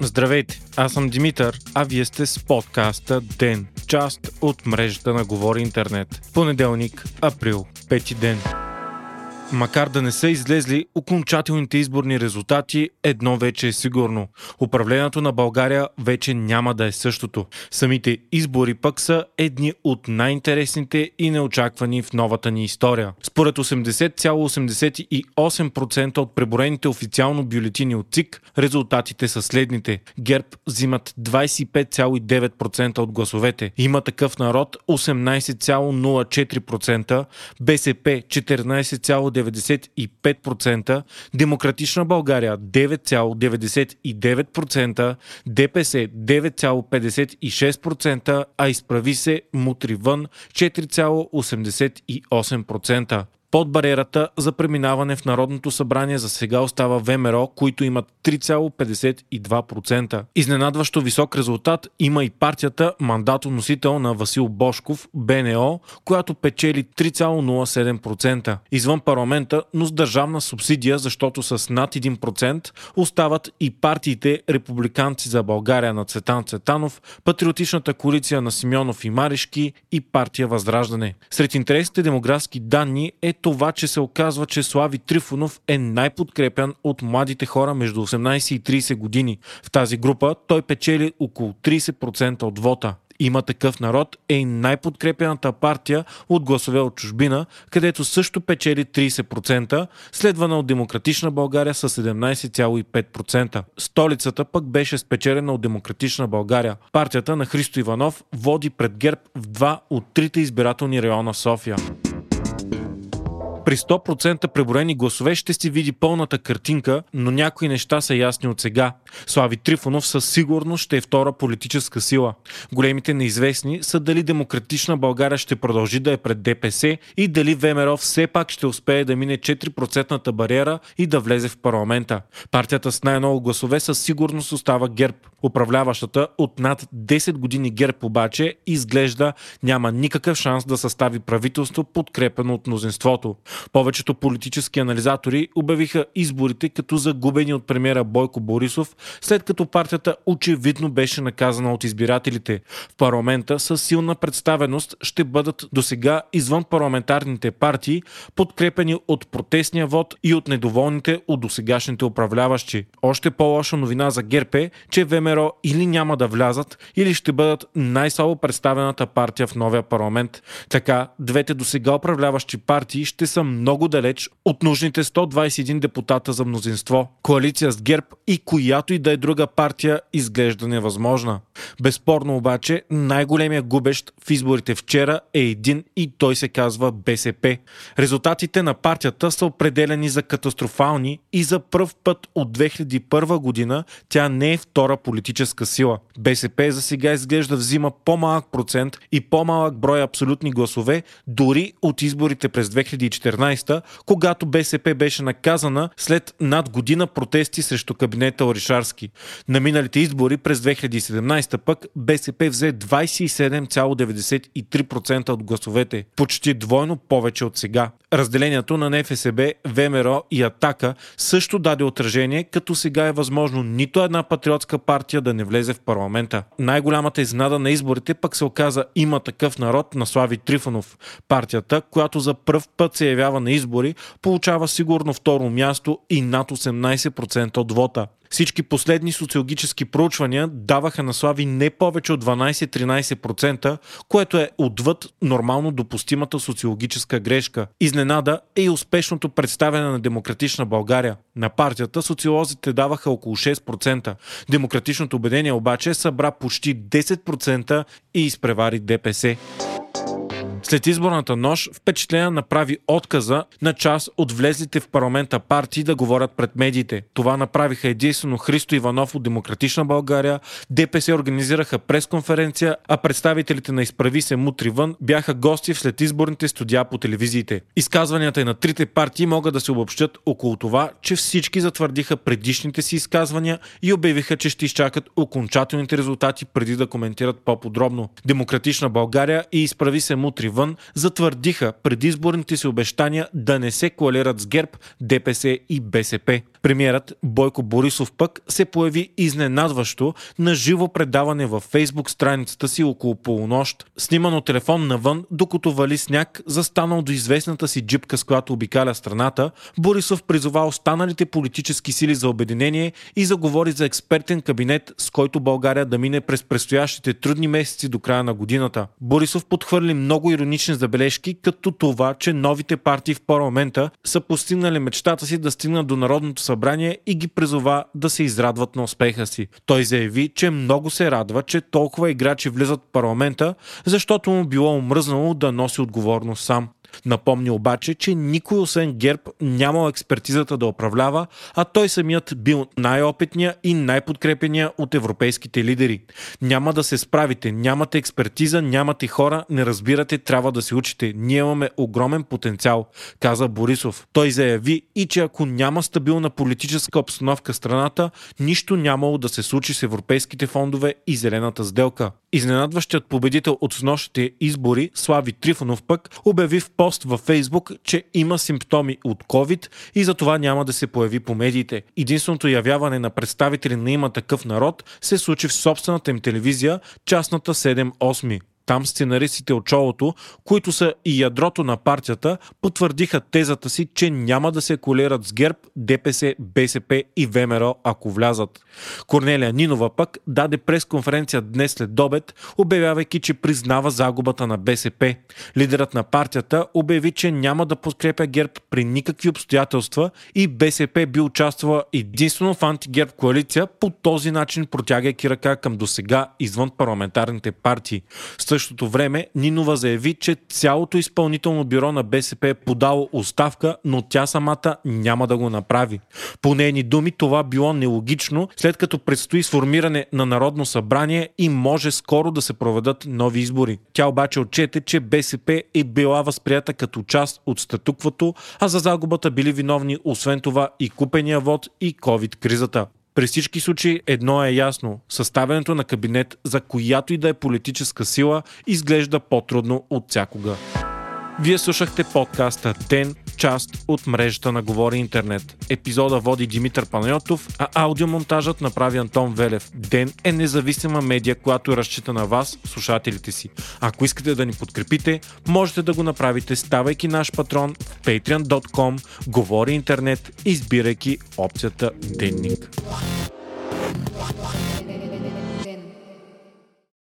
Здравейте, аз съм Димитър, а вие сте с подкаста ДЕН, част от мрежата на Говори Интернет. Понеделник, април, пети ден. Макар да не са излезли окончателните изборни резултати, едно вече е сигурно. Управлението на България вече няма да е същото. Самите избори пък са едни от най-интересните и неочаквани в новата ни история. Според 80,88% от преборените официално бюлетини от ЦИК, резултатите са следните. ГЕРБ взимат 25,9% от гласовете. Има такъв народ 18,04%, БСП 14,9%, 9,95%, Демократична България 9,99%, ДПС 9,56%, а изправи се мутри вън 4,88%. Под бариерата за преминаване в Народното събрание за сега остава ВМРО, които имат 3,52%. Изненадващо висок резултат има и партията мандатоносител на Васил Бошков, БНО, която печели 3,07%. Извън парламента, но с държавна субсидия, защото с над 1% остават и партиите Републиканци за България на Цветан Цветанов, Патриотичната коалиция на Симеонов и Маришки и партия Възраждане. Сред интересните демографски данни е това, че се оказва, че Слави Трифонов е най-подкрепян от младите хора между 18 и 30 години. В тази група той печели около 30% от вота. Има такъв народ е и най-подкрепената партия от гласове от чужбина, където също печели 30%, следвана от Демократична България с 17,5%. Столицата пък беше спечелена от Демократична България. Партията на Христо Иванов води пред ГЕРБ в два от трите избирателни района в София при 100% преброени гласове ще си види пълната картинка, но някои неща са ясни от сега. Слави Трифонов със сигурност ще е втора политическа сила. Големите неизвестни са дали Демократична България ще продължи да е пред ДПС и дали ВМРО все пак ще успее да мине 4% бариера и да влезе в парламента. Партията с най-много гласове със сигурност остава ГЕРБ. Управляващата от над 10 години ГЕРБ обаче изглежда няма никакъв шанс да състави правителство подкрепено от мнозинството. Повечето политически анализатори обявиха изборите като загубени от премиера Бойко Борисов, след като партията очевидно беше наказана от избирателите. В парламента с силна представеност ще бъдат досега извън парламентарните партии, подкрепени от протестния вод и от недоволните от досегашните управляващи. Още по-лоша новина за ГЕРБ е, че ВМРО или няма да влязат, или ще бъдат най-слабо представената партия в новия парламент. Така, двете досега управляващи партии ще са много далеч от нужните 121 депутата за мнозинство. Коалиция с ГЕРБ и която и да е друга партия изглежда невъзможна. Безспорно обаче най-големия губещ в изборите вчера е един и той се казва БСП. Резултатите на партията са определени за катастрофални и за пръв път от 2001 година тя не е втора политическа сила. БСП за сега изглежда взима по-малък процент и по-малък брой абсолютни гласове дори от изборите през 2014, когато БСП беше наказана след над година протести срещу кабинета Оришарски. На миналите избори през 2017 пък БСП взе 27,93% от гласовете, почти двойно повече от сега. Разделението на НФСБ, ВМРО и Атака също даде отражение, като сега е възможно нито една патриотска партия да не влезе в парламента. Най-голямата изнада на изборите пък се оказа има такъв народ на Слави Трифонов. Партията, която за първ път се явява на избори, получава сигурно второ място и над 18% от вота. Всички последни социологически проучвания даваха на Слави не повече от 12-13%, което е отвъд нормално допустимата социологическа грешка. Изненада е и успешното представяне на Демократична България. На партията социолозите даваха около 6%. Демократичното убедение обаче събра почти 10% и изпревари ДПС. След изборната нощ впечатление направи отказа на част от влезлите в парламента партии да говорят пред медиите. Това направиха единствено Христо Иванов от Демократична България, ДПС организираха пресконференция, а представителите на Изправи се мутри вън бяха гости в след изборните студия по телевизиите. Изказванията на трите партии могат да се обобщат около това, че всички затвърдиха предишните си изказвания и обявиха, че ще изчакат окончателните резултати преди да коментират по-подробно. Демократична България и Изправи се мутри вън затвърдиха предизборните си обещания да не се коалират с ГЕРБ, ДПС и БСП. Премьерът Бойко Борисов пък се появи изненадващо на живо предаване във фейсбук страницата си около полунощ. Снимано телефон навън, докато вали сняг, застанал до известната си джипка, с която обикаля страната, Борисов призова останалите политически сили за обединение и заговори за експертен кабинет, с който България да мине през предстоящите трудни месеци до края на годината. Борисов подхвърли много иронични забележки, като това, че новите партии в парламента са постигнали мечтата си да стигнат до Народното събрание и ги призова да се израдват на успеха си. Той заяви, че много се радва, че толкова играчи влизат в парламента, защото му било омръзнало да носи отговорност сам. Напомни обаче, че никой освен ГЕРБ нямал експертизата да управлява, а той самият бил най-опитния и най-подкрепения от европейските лидери. Няма да се справите, нямате експертиза, нямате хора, не разбирате, трябва да се учите. Ние имаме огромен потенциал, каза Борисов. Той заяви и че ако няма стабилна политическа обстановка в страната, нищо нямало да се случи с европейските фондове и зелената сделка. Изненадващият победител от снощите избори, Слави Трифонов пък, обяви в пост във Фейсбук, че има симптоми от COVID и за това няма да се появи по медиите. Единственото явяване на представители на има такъв народ се случи в собствената им телевизия, частната 7-8. Там сценаристите от шоуто, които са и ядрото на партията, потвърдиха тезата си, че няма да се колерат с ГЕРБ, ДПС, БСП и ВМРО, ако влязат. Корнелия Нинова пък даде пресконференция днес след обед, обявявайки, че признава загубата на БСП. Лидерът на партията обяви, че няма да подкрепя ГЕРБ при никакви обстоятелства и БСП би участвала единствено в антигерб коалиция, по този начин протягайки ръка към досега извън парламентарните партии същото време Нинова заяви, че цялото изпълнително бюро на БСП е подало оставка, но тя самата няма да го направи. По нейни думи това било нелогично, след като предстои сформиране на Народно събрание и може скоро да се проведат нови избори. Тя обаче отчете, че БСП е била възприята като част от статуквото, а за загубата били виновни освен това и купения вод и COVID-кризата. При всички случаи едно е ясно. Съставянето на кабинет за която и да е политическа сила изглежда по-трудно от всякога. Вие слушахте подкаста Ден, част от мрежата на Говори Интернет. Епизода води Димитър Панайотов, а аудиомонтажът направи Антон Велев. Ден е независима медия, която разчита на вас, слушателите си. Ако искате да ни подкрепите, можете да го направите ставайки наш патрон в patreon.com, Говори Интернет, избирайки опцията Денник.